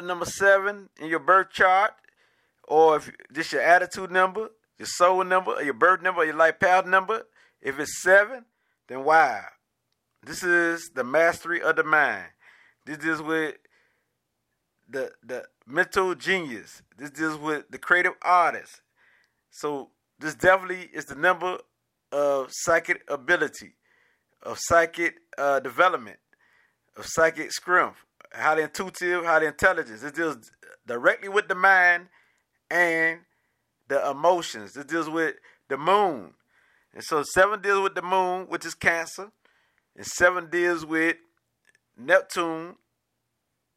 number seven in your birth chart, or if this your attitude number, your soul number, your birth number, your life path number, if it's seven, then wow. This is the mastery of the mind. This is with the the mental genius. This deals with the creative artist. So this definitely is the number of psychic ability, of psychic uh, development, of psychic strength, highly intuitive, highly intelligence. It deals directly with the mind and the emotions. It deals with the moon. And so seven deals with the moon, which is Cancer, and seven deals with Neptune,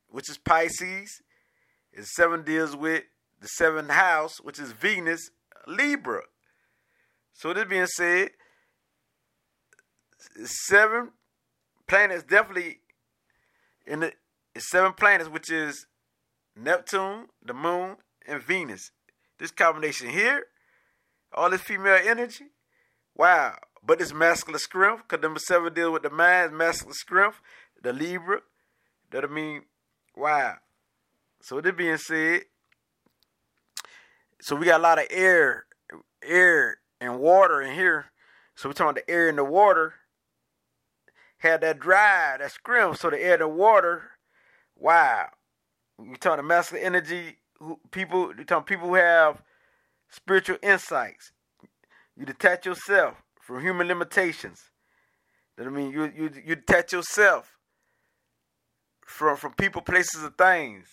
which is Pisces, and seven deals with the seventh house, which is Venus, Libra. So this being said, seven planets definitely in the seven planets, which is Neptune, the Moon, and Venus. This combination here, all this female energy, wow. But this masculine strength, because number seven deals with the mind, masculine strength, the Libra. That I mean, wow. So with this being said, so we got a lot of air, air and water in here. So we're talking the air and the water had that drive, that scrim. So the air and the water, wow. We talking masculine energy. People, you're talking people who have spiritual insights. You detach yourself from human limitations. That I mean, you you you detach yourself from from people, places, and things.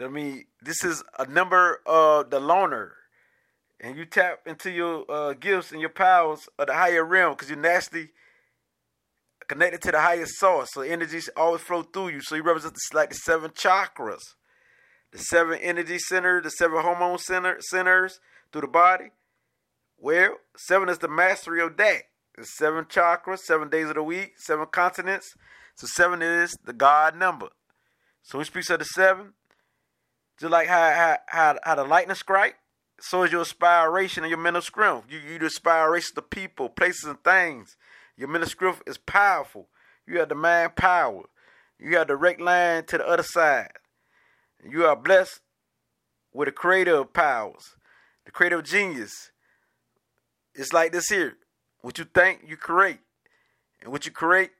I mean, this is a number of the loner, and you tap into your uh, gifts and your powers of the higher realm because you're naturally connected to the highest source. So energy always flow through you. So you represent the, like the seven chakras, the seven energy centers, the seven hormone center, centers through the body. Well, seven is the mastery of that. The seven chakras, seven days of the week, seven continents. So seven is the God number. So when he speaks of the seven, just like how how how, how the lightning strike, so is your inspiration and your mental strength. You you the inspiration to people, places, and things. Your strength is powerful. You have the mind power. You have direct line to the other side. You are blessed with the creative powers, the creative genius. It's like this here. What you think, you create. And what you create,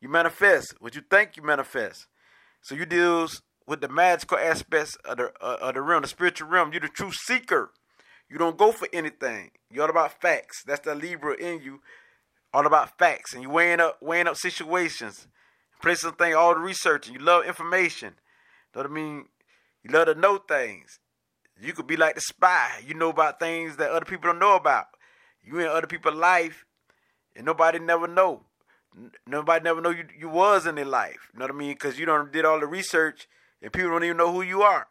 you manifest. What you think, you manifest. So you deals with the magical aspects of the uh, of the realm, the spiritual realm. You're the true seeker. You don't go for anything. You're all about facts. That's the Libra in you. All about facts. And you weighing up weighing up situations. Places things, all the research. And you love information. Know what I mean? You love to know things. You could be like the spy. You know about things that other people don't know about. You in other people's life, and nobody never know. Nobody never know you you was in their life. You know what I mean? Because you don't did all the research and people don't even know who you are.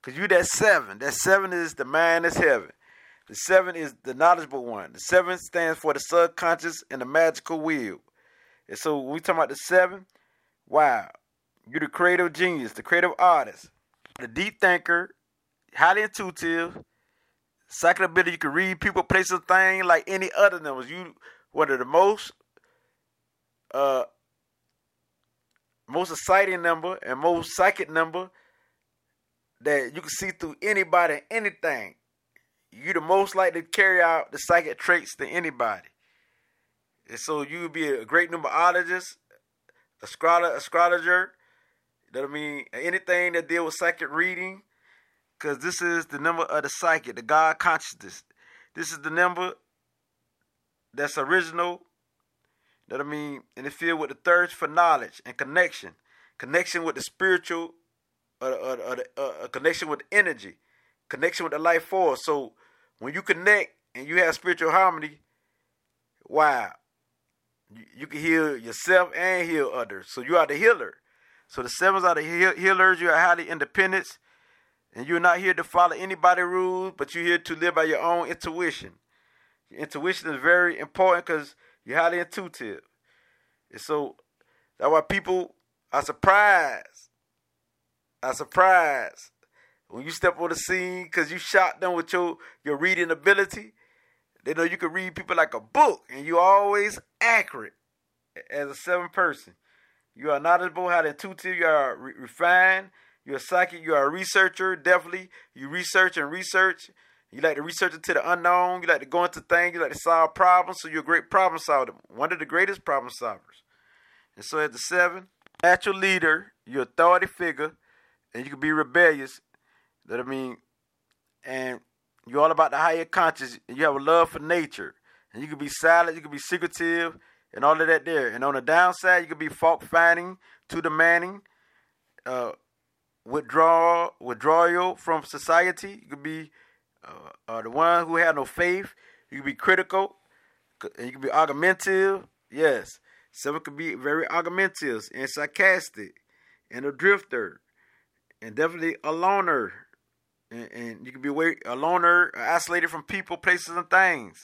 Because you that seven. That seven is the man that's heaven. The seven is the knowledgeable one. The seven stands for the subconscious and the magical will. And so we talk about the seven, wow. You're the creative genius, the creative artist, the deep thinker, highly intuitive, psychic ability. You can read people, places, things like any other numbers. You one of the most uh most exciting number and most psychic number that you can see through anybody anything. You're the most likely to carry out the psychic traits than anybody. And so you would be a great numerologist, astrologer, astrologer. You know what I mean? Anything that deal with psychic reading, because this is the number of the psychic, the God consciousness. This is the number that's original that I mean, and it's filled with the thirst for knowledge and connection, connection with the spiritual, uh, uh, uh, uh, connection with energy, connection with the life force. So when you connect and you have spiritual harmony, wow, you, can heal yourself and heal others. So you are the healer. So the sevens are the heal- healers. You are highly independent, and you're not here to follow anybody's rules, but you're here to live by your own intuition. Your intuition is very important because you're highly intuitive. And so that's why people are surprised. Are surprised when you step on the scene because you shot them with your, your reading ability. They know you can read people like a book and you're always accurate as a seven person. You are knowledgeable, highly intuitive, you are re- refined, You're a psychic. You are a researcher. Definitely, you research and research. You like to research into the unknown. You like to go into things. You like to solve problems. So you're a great problem solver. One of the greatest problem solvers. And so at the seven, natural leader. You're authority figure, and you can be rebellious. That I mean, and you're all about the higher conscious. You have a love for nature, and you can be silent. You can be secretive, and all of that there. And on the downside, you can be fault finding, too demanding, uh, withdraw withdrawal from society. You could be uh, uh, the one who had no faith. You could be critical. And you can be argumentative. Yes. Some could be very argumentative and sarcastic and a drifter and definitely a loner. And, and you can be way, a loner, isolated from people, places, and things.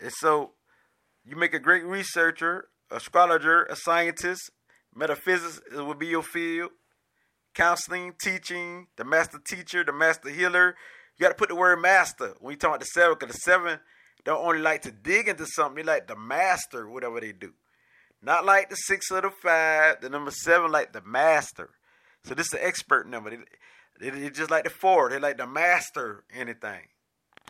And so you make a great researcher, a astrologer, a scientist. Metaphysics would be your field. Counseling, teaching, the master teacher, the master healer. You got to put the word master when you talk about the seven, because the seven don't only like to dig into something, they like the master whatever they do. Not like the six or the five. The number seven like the master. So this is the expert number. They, just like the four. They like to master anything.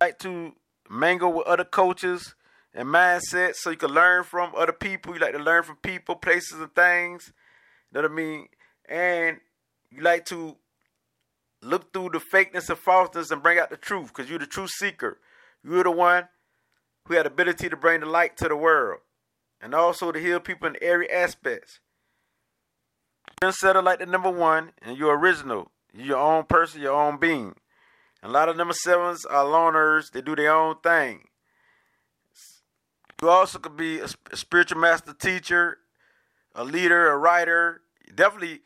Like to mingle with other coaches and mindsets so you can learn from other people. You like to learn from people, places, and things. You know what I mean? And you like to look through the fakeness and falseness and bring out the truth because you're the truth seeker. You're the one who had ability to bring the light to the world and also to heal people in every aspects. Consider like the number one, and you're original. Your own person, your own being. A lot of number sevens are loners. They do their own thing. You also could be a, spiritual master teacher, a leader, a writer. Definitely,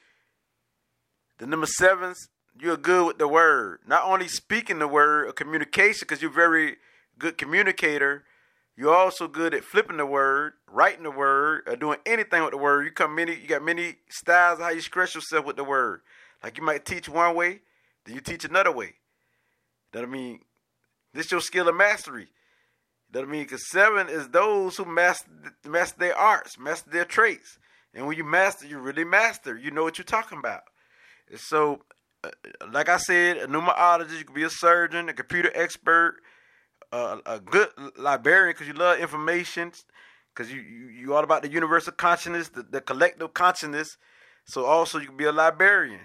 the number sevens, you're good with the word. Not only speaking the word or communication, because you're very good communicator, you're also good at flipping the word, writing the word, or doing anything with the word. You come many, you got many styles of how you express yourself with the word. Like you might teach one way, then you teach another way. That I mean, this your skill of mastery. That I mean, because seven is those who master master their arts, master their traits. And when you master, you really master. You know what you're talking about. And so, uh, like I said, a numerologist, you could be a surgeon, a computer expert, a, a good librarian because you love information, because you, you you all about the universal consciousness, the, the collective consciousness. So also you can be a librarian.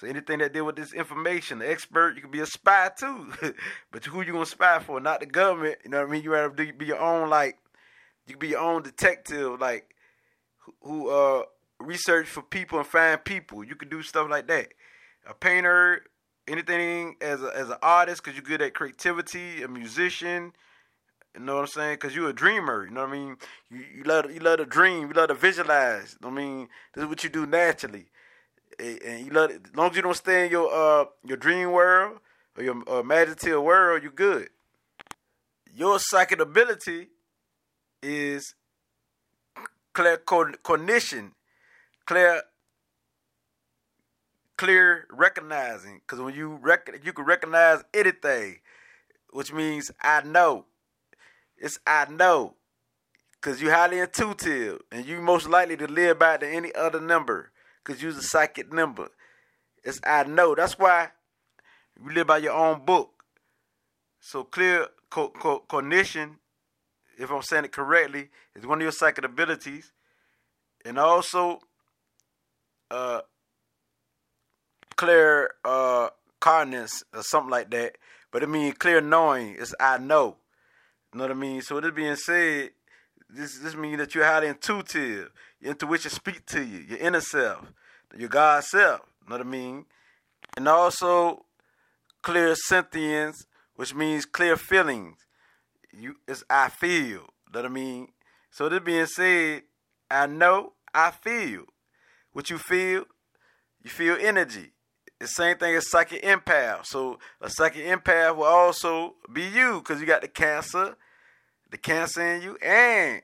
So anything that deal with this information, the expert, you can be a spy too. but who you gonna spy for? Not the government. You know what I mean? You to be your own like you be your own detective, like who uh research for people and find people. You can do stuff like that. A painter, anything as a, as an artist because you're good at creativity, a musician. You know what I'm saying? Because you're a dreamer. You know what I mean? You, you love you love to dream. You love to visualize. I mean, this is what you do naturally. And you love as long as you don't stay in your uh your dream world or your uh, imaginative world, you're good. Your psychic ability is clear cognition, clear clear recognizing. Because when you rec- you can recognize anything which means i know. It's i know. Because you're highly intuitive and you most likely to live by than any other number because you're a psychic number it's i know that's why you live by your own book so clear co- co- cognition if i'm saying it correctly is one of your psychic abilities and also uh clear uh carness or something like that. But it means clear knowing. It's I know. You know what I mean? So with this being said, this this means that you're highly intuitive. Your intuition speak to you, your inner self, your God self. You know what I mean? And also clairsentience, which means clear feelings. You it's I feel. You know what I mean? So this being said, I know I feel. What you feel, you feel energy. The same thing as psychic empath. So a psychic empath will also be you because you got the cancer, the cancer in you, and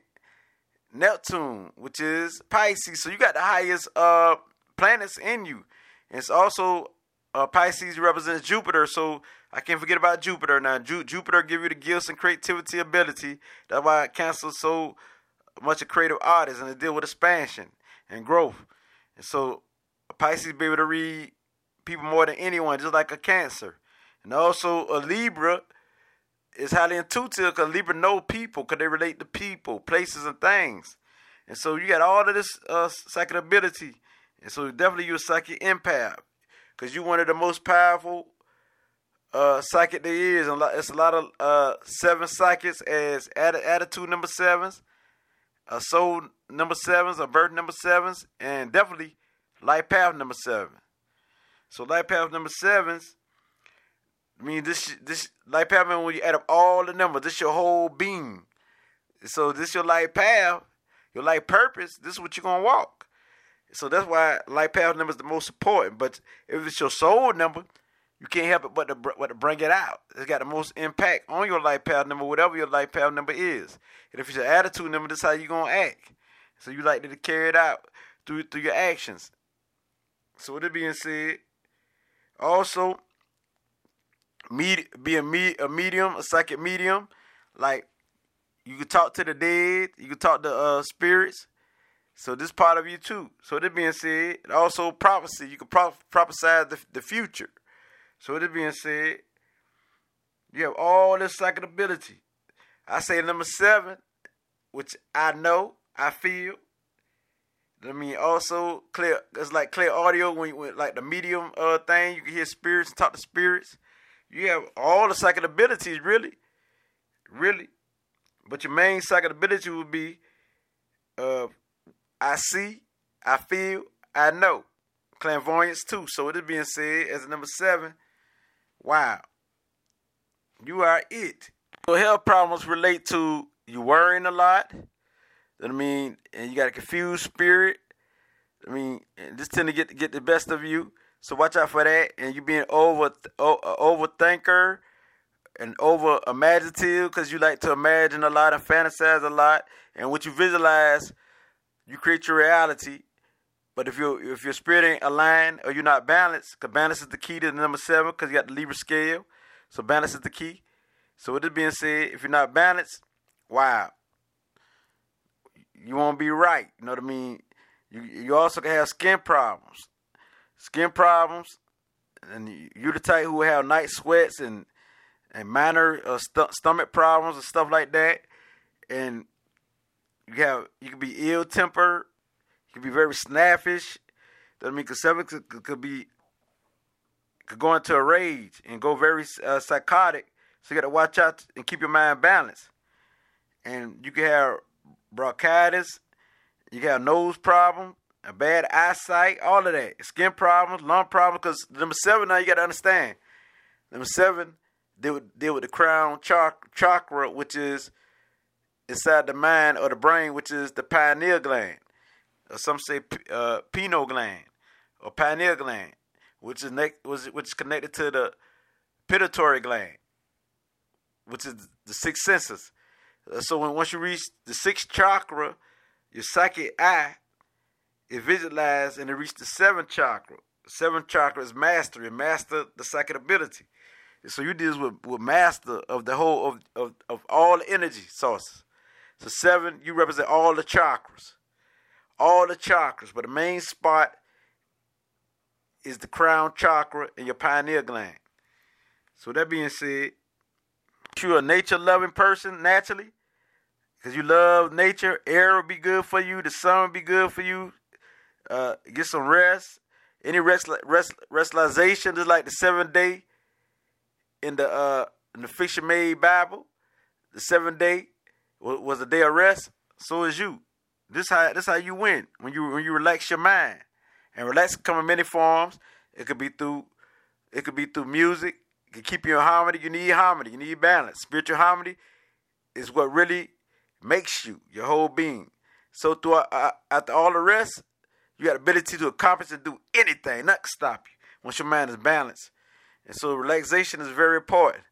Neptune, which is Pisces. So you got the highest uh planets in you. And it's also uh, Pisces represents Jupiter. So I can't forget about Jupiter. Now Ju- Jupiter give you the gifts and creativity ability. That's why Cancer so much a creative artist and it deal with expansion and growth. And so Pisces be able to read people more than anyone, just like a Cancer. And also a Libra is highly intuitive because Libra know people because they relate to people, places, and things. And so you got all of this uh, psychic ability. And so definitely you're a psychic empath because you're one of the most powerful uh, psychic there is. And it's a lot of uh, seven psychics as attitude number sevens, uh, soul number sevens, or birth number sevens, and definitely life path number seven. So life path number sevens I mean, this this life path, when you add up all the numbers, this your whole being. So this your life path, your life purpose. This is what you're gonna walk. So that's why life path number is the most important. But if it's your soul number, you can't help it but to, but to bring it out. It's got the most impact on your life path number, whatever your life path number is. And if it's your attitude number, that's how you're gonna act. So you like to carry it out through through your actions. So with it being said, also med- be a, a medium, a psychic medium. Like you can talk to the dead, you can talk to uh, spirits. So this part of you too. So that being said, also prophecy, you can pro- prophesy the, the future. So that being said, you have all this psychic ability. I say number seven, which I know, I feel. I mean, also clear. It's like clear audio when, you when like the medium uh thing. You can hear spirits, talk to spirits. You have all the psychic abilities, really, really. But your main psychic ability would be, uh, I see, I feel, I know. Clairvoyance too. So it being said, as number seven, wow, you are it. So health problems relate to you worrying a lot. I mean, and you got a confused spirit. I mean, just tend to get get the best of you. So watch out for that. And you being over overthinker and over imaginative because you like to imagine a lot and fantasize a lot. And what you visualize, you create your reality. But if you if your spirit ain't aligned or you're not balanced, because balance is the key to the number seven, because you got the Libra scale. So balance is the key. So with it being said, if you're not balanced, wow, you won't be right. You know what I mean? You you also can have skin problems skin problems, and you the type who have night sweats and and minor uh, st- stomach problems and stuff like that, and you have you can be ill tempered, you can be very snappish. I mean, because seven could, could, be could go into a rage and go very uh, psychotic. So you got to watch out and keep your mind balanced. And you can have bronchitis, you can have nose problem, a bad eyesight, all of that, skin problems, lung problems. Because number seven, now you got to understand, number seven deal with, deal with the crown chakra, which is inside the mind or the brain, which is the pineal gland, or some say uh, pineal gland or pineal gland, which is ne- which is connected to the pituitary gland, which is the six senses. Uh, so when once you reach the sixth chakra, your psychic eye it visualized and it reached the seventh chakra. The seventh chakra is mastery, master the psychic ability. so you deal with, with master of the whole of, of, of all the energy sources. So seven, you represent all the chakras. All the chakras, but the main spot is the crown chakra and your pineal gland. So that being said, you're a nature loving person naturally, because you love nature. Air will be good for you. The sun will be good for you. Uh, get some rest. Any rest, rest, restalization, just like the seventh day in the uh, in the Fiction Made Bible. The seventh day was, was a day of rest. So is you. This how this how you win when you when you relax your mind. And relax can come in many forms. It could be through it could be through music. It can keep you in harmony. You need harmony. You need balance. Spiritual harmony is what really makes you your whole being. So through uh, after all the rest, you got ability to accomplish and do anything, not stop you once your mind is balanced. And so relaxation is very important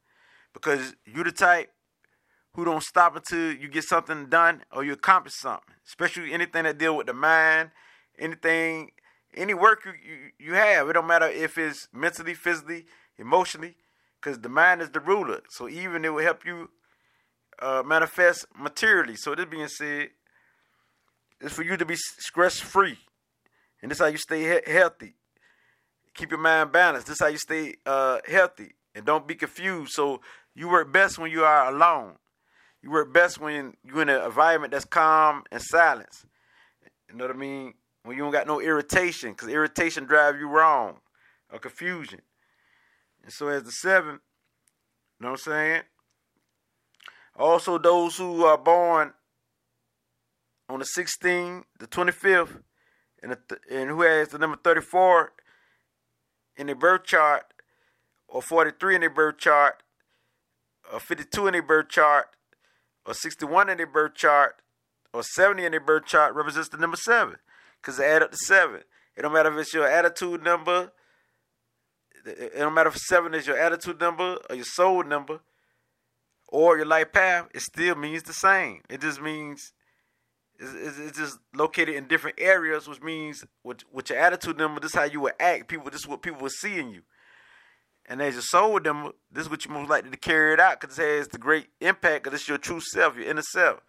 because you're the type who don't stop until you get something done or you accomplish something. Especially anything that deal with the mind, anything, any work you, you, you have. It don't matter if it's mentally, physically, emotionally, because the mind is the ruler. So even it will help you uh, manifest materially. So this being said, it's for you to be stress free. And this how you stay he- healthy. keep your mind balanced. This is how you stay uh, healthy and don't be confused. So you work best when you are alone. You work best when you're in an environment that's calm and silence. You know what I mean? When you don't got no irritation, because irritation drive you wrong or confusion. And so as the seven, you know what I'm saying? Also, those who are born on the 16th, the 25th, and, th- and who has the number 34 in their birth chart, or 43 in their birth chart, or 52 in their birth chart, or 61 in their birth chart, or 70 in their birth chart represents the number 7. Because they add up to 7. It don't matter if it's your attitude number, it don't matter if 7 is your attitude number, or your soul number, or your life path, it still means the same. It just means it's, it's, just located in different areas, which means with, with your attitude number, this is how you would act. People, this is what people will see in you. And as your soul number, this is what you're most likely to carry it out because it has the great impact because it's your true self, your inner self.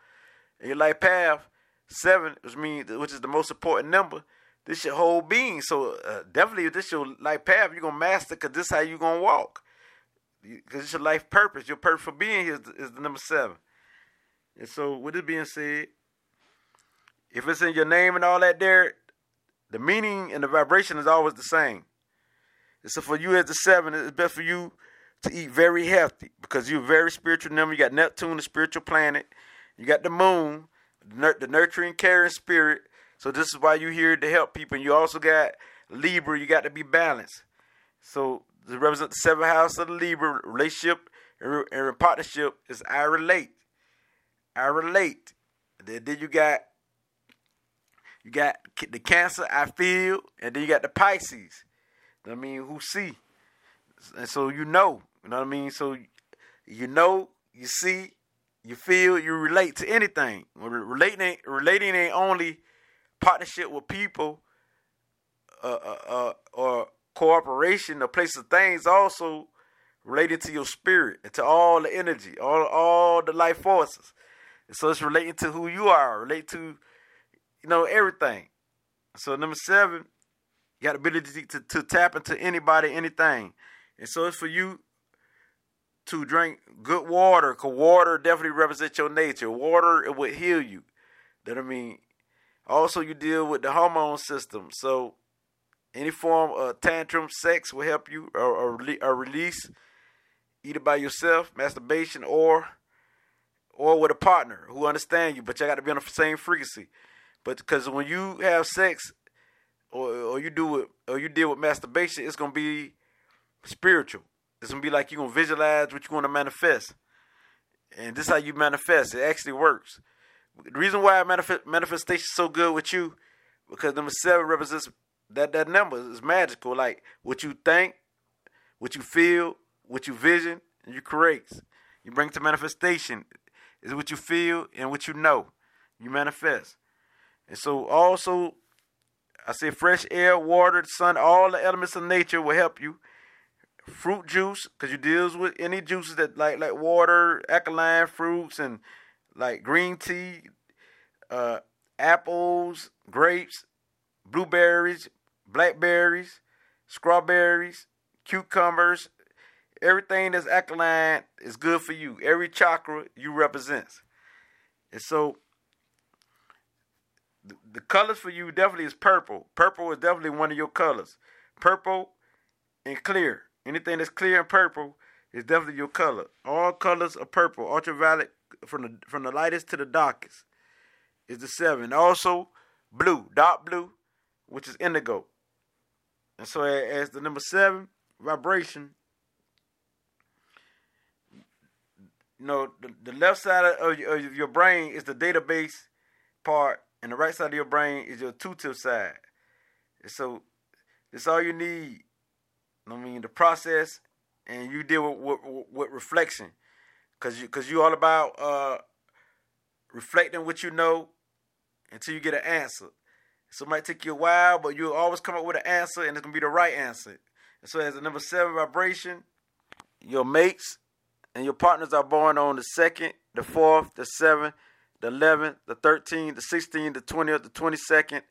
And your life path, seven, which means which is the most important number, this your whole being. So uh, definitely, if this your life path, you're gonna master because this is how you're gonna walk. Because it's your life purpose. Your purpose for being here is the, is the number seven. And so, with it being said, if it's in your name and all that there, the meaning and the vibration is always the same. And so for you as the seven, it's best for you to eat very healthy because you're very spiritual number. You got Neptune, the spiritual planet. You got the moon, the nurturing, caring spirit. So this is why you're here to help people. And you also got Libra. You got to be balanced. So to represent the seventh house of the Libra relationship and partnership is I relate. I relate. Then you got you got the Cancer, I feel, and then you got the Pisces. I mean, who see, and so you know. You know what I mean? So you know, you see, you feel, you relate to anything. Relating, ain't, relating ain't only partnership with people, uh, uh, uh, or cooperation, or place of things. Also related to your spirit and to all the energy, all all the life forces. And so it's relating to who you are, relate to you know, everything. So number seven, you got ability to, to tap into anybody, anything. And so it's for you to drink good water, because water definitely represents your nature. Water, it would heal you. That I mean, also you deal with the hormone system. So any form of tantrum, sex will help you, or, or, or release, either by yourself, masturbation, or or with a partner who understand you. But you got to be on the same frequency. But because when you have sex, or or you do it, or you deal with masturbation, it's gonna be spiritual. It's gonna be like you're gonna visualize what you're gonna manifest, and this is how you manifest. It actually works. The reason why manifest, manifestation is so good with you, because number seven represents that that number is magical. Like what you think, what you feel, what you vision, and you create. You bring to manifestation is what you feel and what you know. You manifest. And so also, I say fresh air, water, sun, all the elements of nature will help you. Fruit juice, because you deals with any juices that like like water, alkaline fruits, and like green tea, uh, apples, grapes, blueberries, blackberries, strawberries, cucumbers, everything that's alkaline is good for you. Every chakra you represents. And so the colors for you definitely is purple. Purple is definitely one of your colors. Purple and clear. Anything that's clear and purple is definitely your color. All colors are purple. Ultraviolet from the from the lightest to the darkest is the seven. Also blue, dark blue, which is indigo. And so as the number seven vibration, you know, the, the left side of your, of your brain is the database part and the right side of your brain is your two-tip side. And so it's all you need. I mean, the process, and you deal with, with, with reflection, cause you cause you all about uh, reflecting what you know until you get an answer. So it might take you a while, but you'll always come up with an answer, and it's gonna be the right answer. And so, as the number seven vibration, your mates and your partners are born on the second, the fourth, the seventh, the 11th, the 13th, the 16th, the 20th, the 22nd,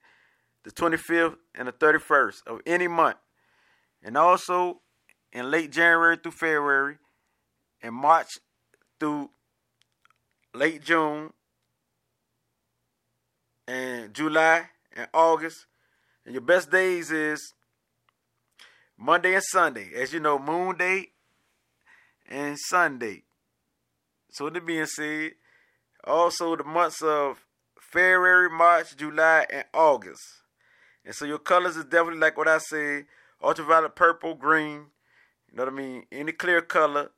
the 25th, and the 31st of any month. And also in late January through February and March through late June and July and August. And your best days is Monday and Sunday. As you know, Moon Day and Sunday. So with that being said, also the months of February, March, July, and August. And so your colors is definitely like what I said, ultraviolet purple, green, you know what I mean? Any clear color,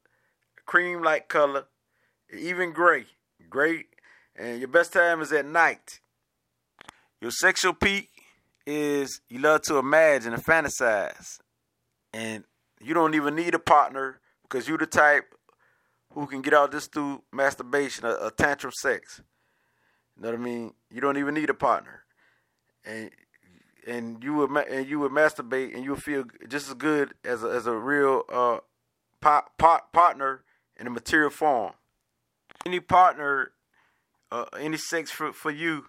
cream like color, even gray. Gray. And your best time is at night. Your sexual peak is you love to imagine and fantasize. And you don't even need a partner because you're the type who can get out this through masturbation a, or tantrum sex. You know what I mean? You don't even need a partner. And and you would and you would masturbate and you would feel just as good as a, as a real uh, pot, pot, partner in a material form. Any partner, uh, any sex for for you,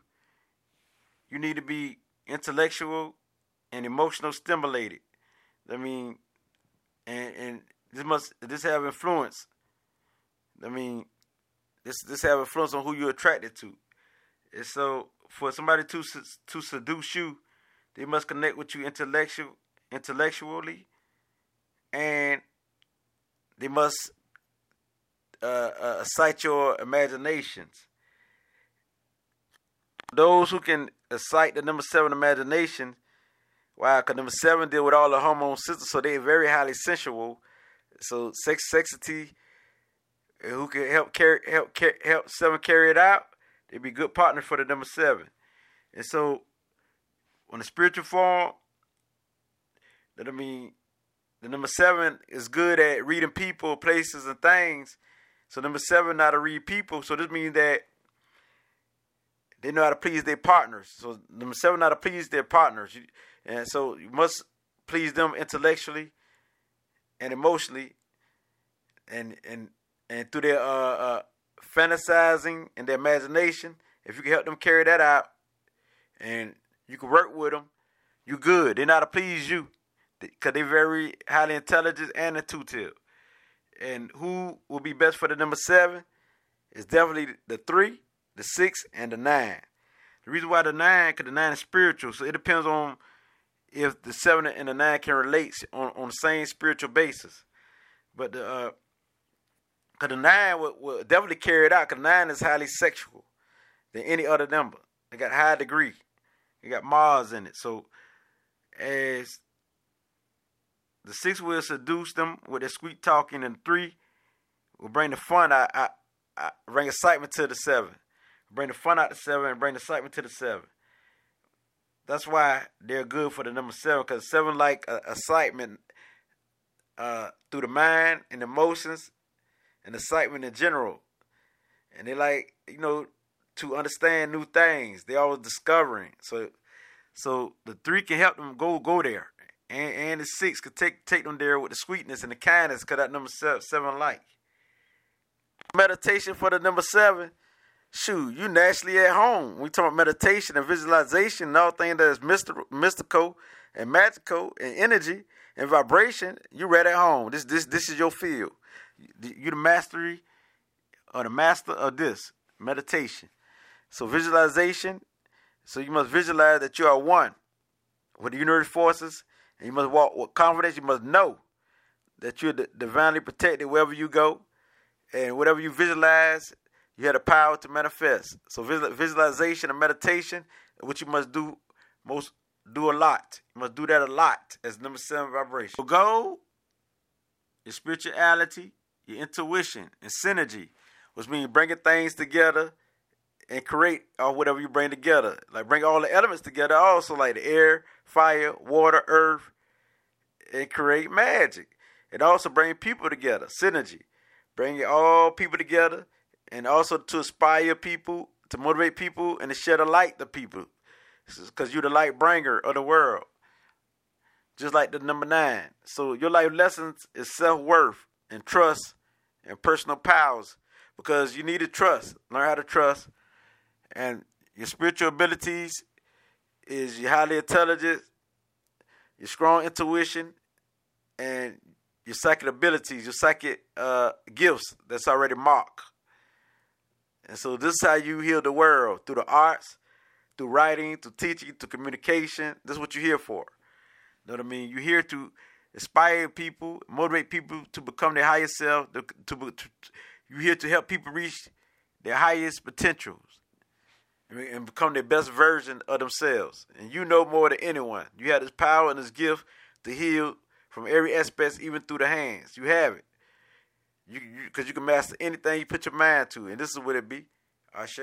you need to be intellectual and emotional stimulated. I mean, and and this must this have influence. I mean, this this have influence on who you're attracted to. And so, for somebody to to seduce you they must connect with you intellectual, intellectually, and they must uh, uh, excite your imaginations. Those who can excite the number seven imagination, wow, because number seven deal with all the hormone systems, so they're very highly sensual. So sex, sexity, who can help carry, help, help seven carry it out, they'd be good partner for the number seven. And so on the spiritual form, that I mean, the number seven is good at reading people, places, and things. So number seven not to read people. So this means that they know how to please their partners. So number seven not to please their partners, and so you must please them intellectually and emotionally, and and and through their uh, uh, fantasizing and their imagination. If you can help them carry that out, and you can work with them. you're good. They know how to please you because they're very highly intelligent and intuitive. And who will be best for the number seven is definitely the three, the six, and the nine. The reason why the nine, because the nine is spiritual, so it depends on if the seven and the nine can relate on, on the same spiritual basis. But the uh, cause the nine will, will definitely carry it out. Cause nine is highly sexual than any other number. It got high degree. It got Mars in it. So as the six will seduce them with their sweet talking, and three will bring the fun. I, I, I bring excitement to the seven. Bring the fun out the seven and bring the excitement to the seven. That's why they're good for the number seven because seven like uh, excitement uh, through the mind and emotions and excitement in general. And they like, you know, to understand new things. They always discovering. So so the three can help them go go there. And and the six can take take them there with the sweetness and the kindness because that number seven, seven like. Meditation for the number seven. Shoot, you naturally at home. We talk meditation and visualization and all things that is mystical, mystical and magical and energy and vibration. You right at home. This this this is your field. You the mastery or the master of this meditation. So visualization. So you must visualize that you are one with the universe forces, and you must walk with confidence. You must know that you're divinely protected wherever you go, and whatever you visualize, you have the power to manifest. So visualization and meditation, which you must do most do a lot. You must do that a lot as number seven vibration. So go your spirituality, your intuition, and synergy, which means bringing things together and create or whatever you bring together. Like bring all the elements together, also like the air, fire, water, earth, and create magic. And also bring people together, synergy. Bring all people together, and also to inspire people, to motivate people, and to share the light to people. Because you're the light bringer of the world. Just like the number nine. So your life lessons is self worth and trust and personal powers. Because you need to trust. Learn how to trust and your spiritual abilities is your highly intelligent, your strong intuition, and your psychic abilities, your psychic uh, gifts that's already marked. And so this is how you heal the world through the arts, through writing, through teaching, through communication. This is what you're here for. You know what I mean? You're here to inspire people, motivate people to become their highest self. To, to, to you're here to help people reach their highest potentials and become their best version of themselves. And you know more than anyone. You have this power and this gift to heal from every aspect, even through the hands. You have it. You because you, you, can master anything you put your mind to, and this is what it be. Ashe.